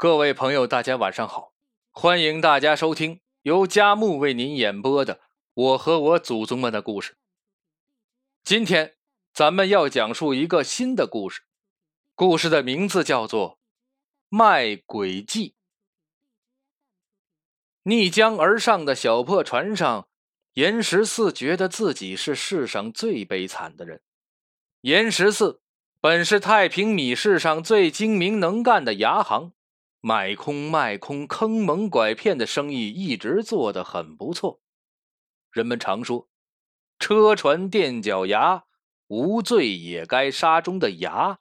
各位朋友，大家晚上好！欢迎大家收听由佳木为您演播的《我和我祖宗们的故事》。今天咱们要讲述一个新的故事，故事的名字叫做《卖鬼记》。逆江而上的小破船上，严十四觉得自己是世上最悲惨的人。严十四本是太平米市上最精明能干的牙行。买空卖空、坑蒙拐骗的生意一直做得很不错。人们常说“车船垫脚牙，无罪也该杀”中的“牙”，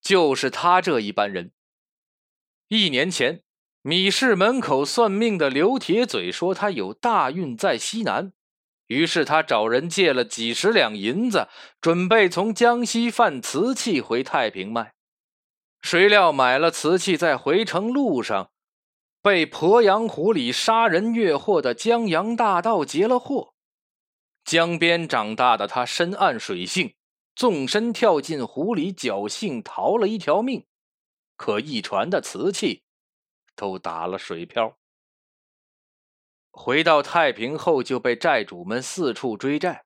就是他这一般人。一年前，米市门口算命的刘铁嘴说他有大运在西南，于是他找人借了几十两银子，准备从江西贩瓷器回太平卖。谁料买了瓷器，在回程路上，被鄱阳湖里杀人越货的江洋大盗劫了货。江边长大的他深谙水性，纵身跳进湖里，侥幸逃了一条命。可一船的瓷器都打了水漂。回到太平后，就被债主们四处追债。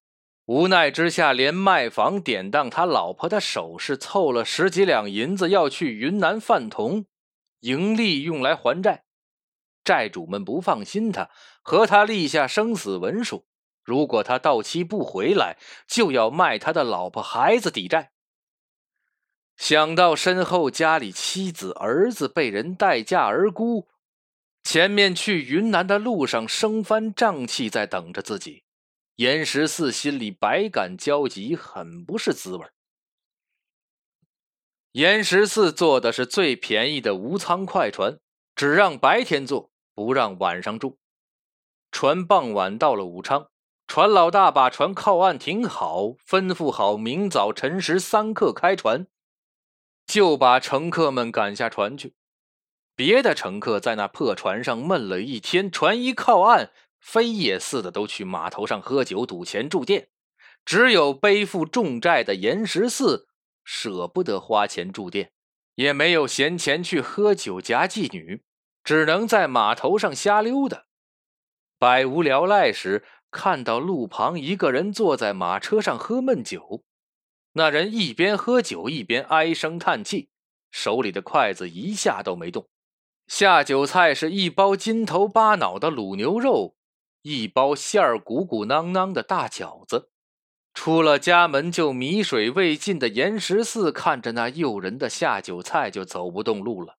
无奈之下，连卖房典当他老婆的首饰，凑了十几两银子，要去云南贩铜，盈利用来还债。债主们不放心他，和他立下生死文书：如果他到期不回来，就要卖他的老婆孩子抵债。想到身后家里妻子儿子被人待价而沽，前面去云南的路上生番瘴气在等着自己。严十四心里百感交集，很不是滋味。严十四坐的是最便宜的无舱快船，只让白天坐，不让晚上住。船傍晚到了武昌，船老大把船靠岸停好，吩咐好明早辰时三刻开船，就把乘客们赶下船去。别的乘客在那破船上闷了一天，船一靠岸。飞也似的都去码头上喝酒、赌钱、住店，只有背负重债的严十四舍不得花钱住店，也没有闲钱去喝酒夹妓女，只能在码头上瞎溜达。百无聊赖时，看到路旁一个人坐在马车上喝闷酒，那人一边喝酒一边唉声叹气，手里的筷子一下都没动。下酒菜是一包金头巴脑的卤牛肉。一包馅儿鼓鼓囊囊的大饺子，出了家门就米水未进的严十四看着那诱人的下酒菜就走不动路了，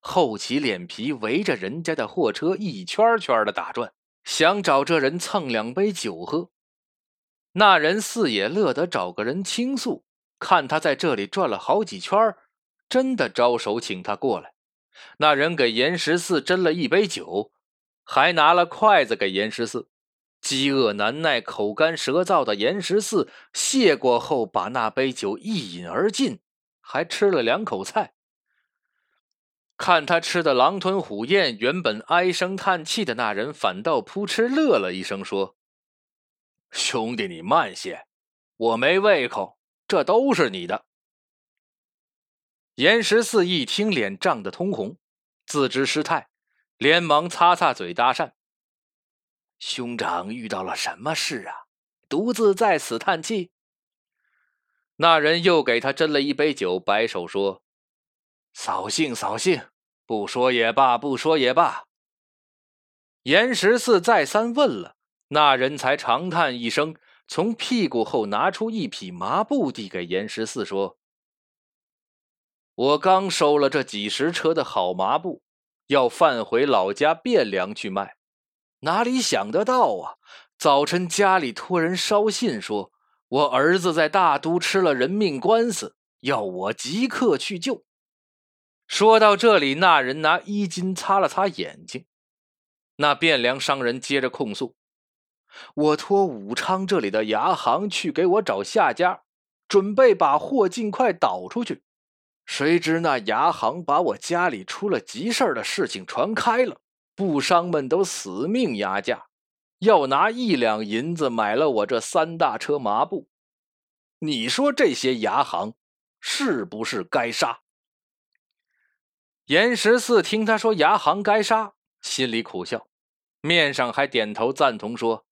厚起脸皮围着人家的货车一圈圈的打转，想找这人蹭两杯酒喝。那人似也乐得找个人倾诉，看他在这里转了好几圈，真的招手请他过来。那人给严十四斟了一杯酒。还拿了筷子给严十四，饥饿难耐、口干舌燥的严十四谢过后，把那杯酒一饮而尽，还吃了两口菜。看他吃的狼吞虎咽，原本唉声叹气的那人反倒扑哧乐了一声，说：“兄弟，你慢些，我没胃口，这都是你的。”严十四一听，脸涨得通红，自知失态。连忙擦擦嘴搭讪：“兄长遇到了什么事啊？独自在此叹气。”那人又给他斟了一杯酒，摆手说：“扫兴，扫兴，不说也罢，不说也罢。”严十四再三问了，那人才长叹一声，从屁股后拿出一匹麻布，递给严十四说：“我刚收了这几十车的好麻布。”要贩回老家汴梁去卖，哪里想得到啊！早晨家里托人捎信说，我儿子在大都吃了人命官司，要我即刻去救。说到这里，那人拿衣襟擦了擦眼睛。那汴梁商人接着控诉：我托武昌这里的牙行去给我找下家，准备把货尽快倒出去。谁知那牙行把我家里出了急事的事情传开了，布商们都死命压价，要拿一两银子买了我这三大车麻布。你说这些牙行是不是该杀？严十四听他说牙行该杀，心里苦笑，面上还点头赞同说：“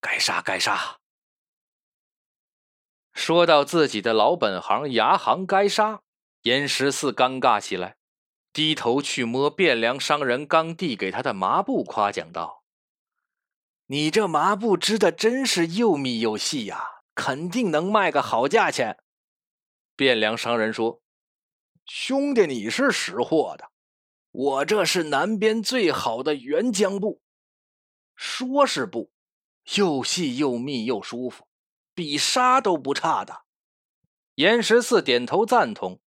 该杀该杀。”说到自己的老本行牙行该杀，严十四尴尬起来，低头去摸汴梁商人刚递给他的麻布，夸奖道：“你这麻布织的真是又密又细呀，肯定能卖个好价钱。”汴梁商人说。兄弟，你是识货的，我这是南边最好的原浆布，说是布，又细又密又舒服，比纱都不差的。严十四点头赞同。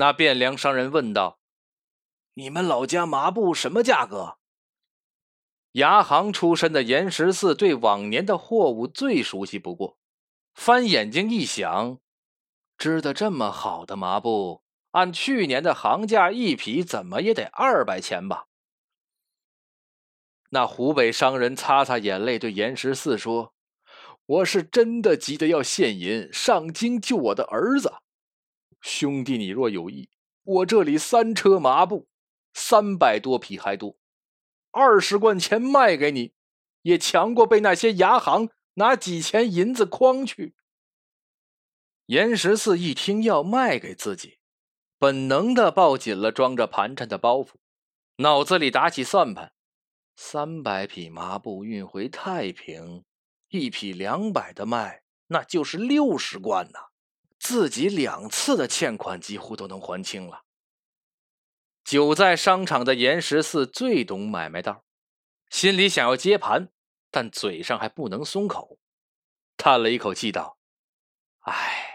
那汴梁商人问道：“你们老家麻布什么价格？”牙行出身的严十四对往年的货物最熟悉不过，翻眼睛一想，织的这么好的麻布。按去年的行价，一匹怎么也得二百钱吧？那湖北商人擦擦眼泪，对严十四说：“我是真的急得要现银上京救我的儿子。兄弟，你若有意，我这里三车麻布，三百多匹还多，二十贯钱卖给你，也强过被那些牙行拿几钱银子诓去。”严十四一听要卖给自己。本能的抱紧了装着盘缠的包袱，脑子里打起算盘：三百匹麻布运回太平，一匹两百的卖，那就是六十贯呐！自己两次的欠款几乎都能还清了。久在商场的严十四最懂买卖道，心里想要接盘，但嘴上还不能松口，叹了一口气道：“唉。”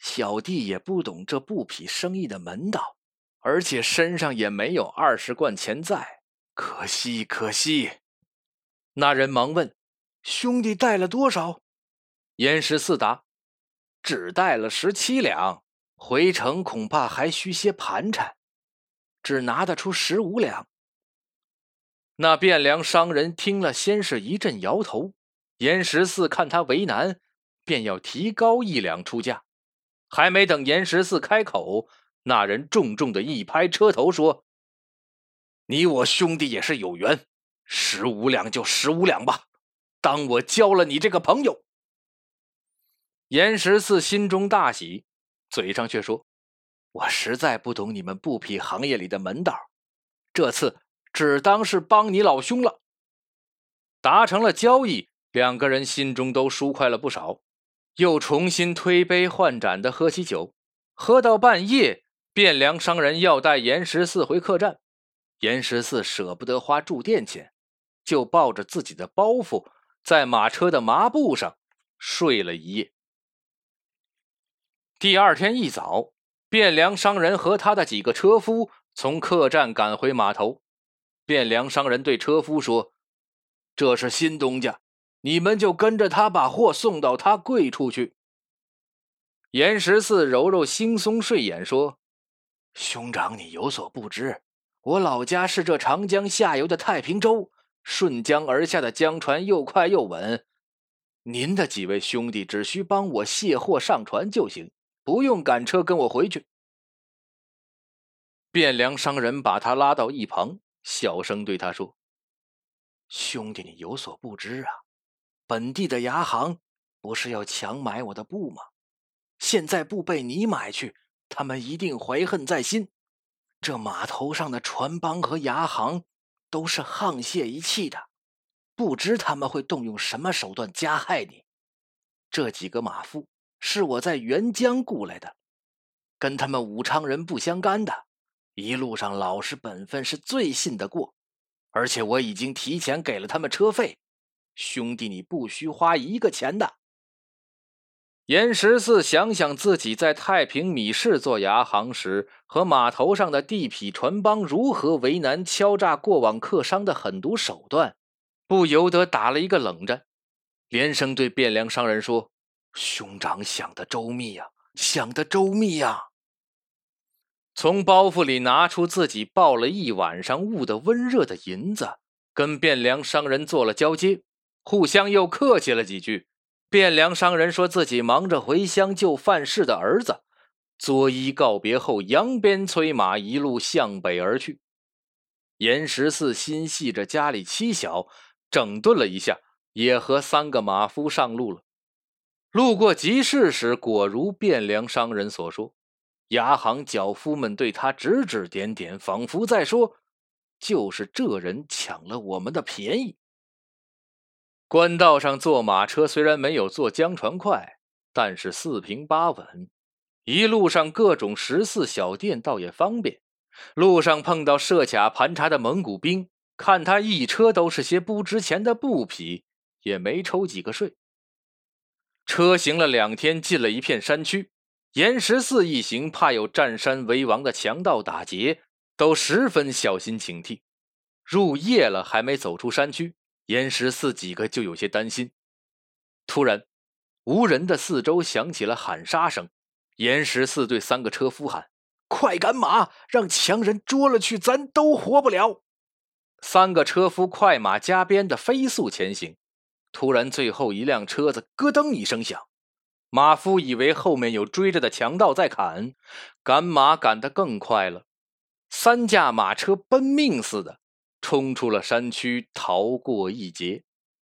小弟也不懂这布匹生意的门道，而且身上也没有二十贯钱在，可惜可惜。那人忙问：“兄弟带了多少？”严十四答：“只带了十七两，回城恐怕还需些盘缠，只拿得出十五两。”那汴梁商人听了，先是一阵摇头。严十四看他为难，便要提高一两出价。还没等严十四开口，那人重重的一拍车头，说：“你我兄弟也是有缘，十五两就十五两吧，当我交了你这个朋友。”严十四心中大喜，嘴上却说：“我实在不懂你们布匹行业里的门道，这次只当是帮你老兄了。”达成了交易，两个人心中都舒快了不少。又重新推杯换盏的喝起酒，喝到半夜，汴梁商人要带严十四回客栈，严十四舍不得花住店钱，就抱着自己的包袱，在马车的麻布上睡了一夜。第二天一早，汴梁商人和他的几个车夫从客栈赶回码头，汴梁商人对车夫说：“这是新东家。”你们就跟着他把货送到他贵处去。严十四揉揉惺忪睡眼说：“兄长，你有所不知，我老家是这长江下游的太平洲，顺江而下的江船又快又稳。您的几位兄弟只需帮我卸货上船就行，不用赶车跟我回去。”汴梁商人把他拉到一旁，小声对他说：“兄弟，你有所不知啊。”本地的牙行不是要强买我的布吗？现在布被你买去，他们一定怀恨在心。这码头上的船帮和牙行都是沆瀣一气的，不知他们会动用什么手段加害你。这几个马夫是我在沅江雇来的，跟他们武昌人不相干的，一路上老实本分是最信得过，而且我已经提前给了他们车费。兄弟，你不需花一个钱的。严十四想想自己在太平米市做牙行时，和码头上的地痞船帮如何为难、敲诈过往客商的狠毒手段，不由得打了一个冷战，连声对汴梁商人说：“兄长想得周密呀，想得周密呀！”从包袱里拿出自己抱了一晚上捂得温热的银子，跟汴梁商人做了交接。互相又客气了几句，汴梁商人说自己忙着回乡救范氏的儿子，作揖告别后，扬鞭催马，一路向北而去。严十四心系着家里妻小，整顿了一下，也和三个马夫上路了。路过集市时，果如汴梁商人所说，牙行脚夫们对他指指点点，仿佛在说：“就是这人抢了我们的便宜。”官道上坐马车虽然没有坐江船快，但是四平八稳。一路上各种食肆小店倒也方便。路上碰到设卡盘查的蒙古兵，看他一车都是些不值钱的布匹，也没抽几个税。车行了两天，进了一片山区。严十四一行怕有占山为王的强盗打劫，都十分小心警惕。入夜了，还没走出山区，严十四几个就有些担心。突然，无人的四周响起了喊杀声。严十四对三个车夫喊。快赶马，让强人捉了去，咱都活不了。三个车夫快马加鞭的飞速前行。突然，最后一辆车子咯噔一声响，马夫以为后面有追着的强盗在砍，赶马赶得更快了。三驾马车奔命似的冲出了山区，逃过一劫。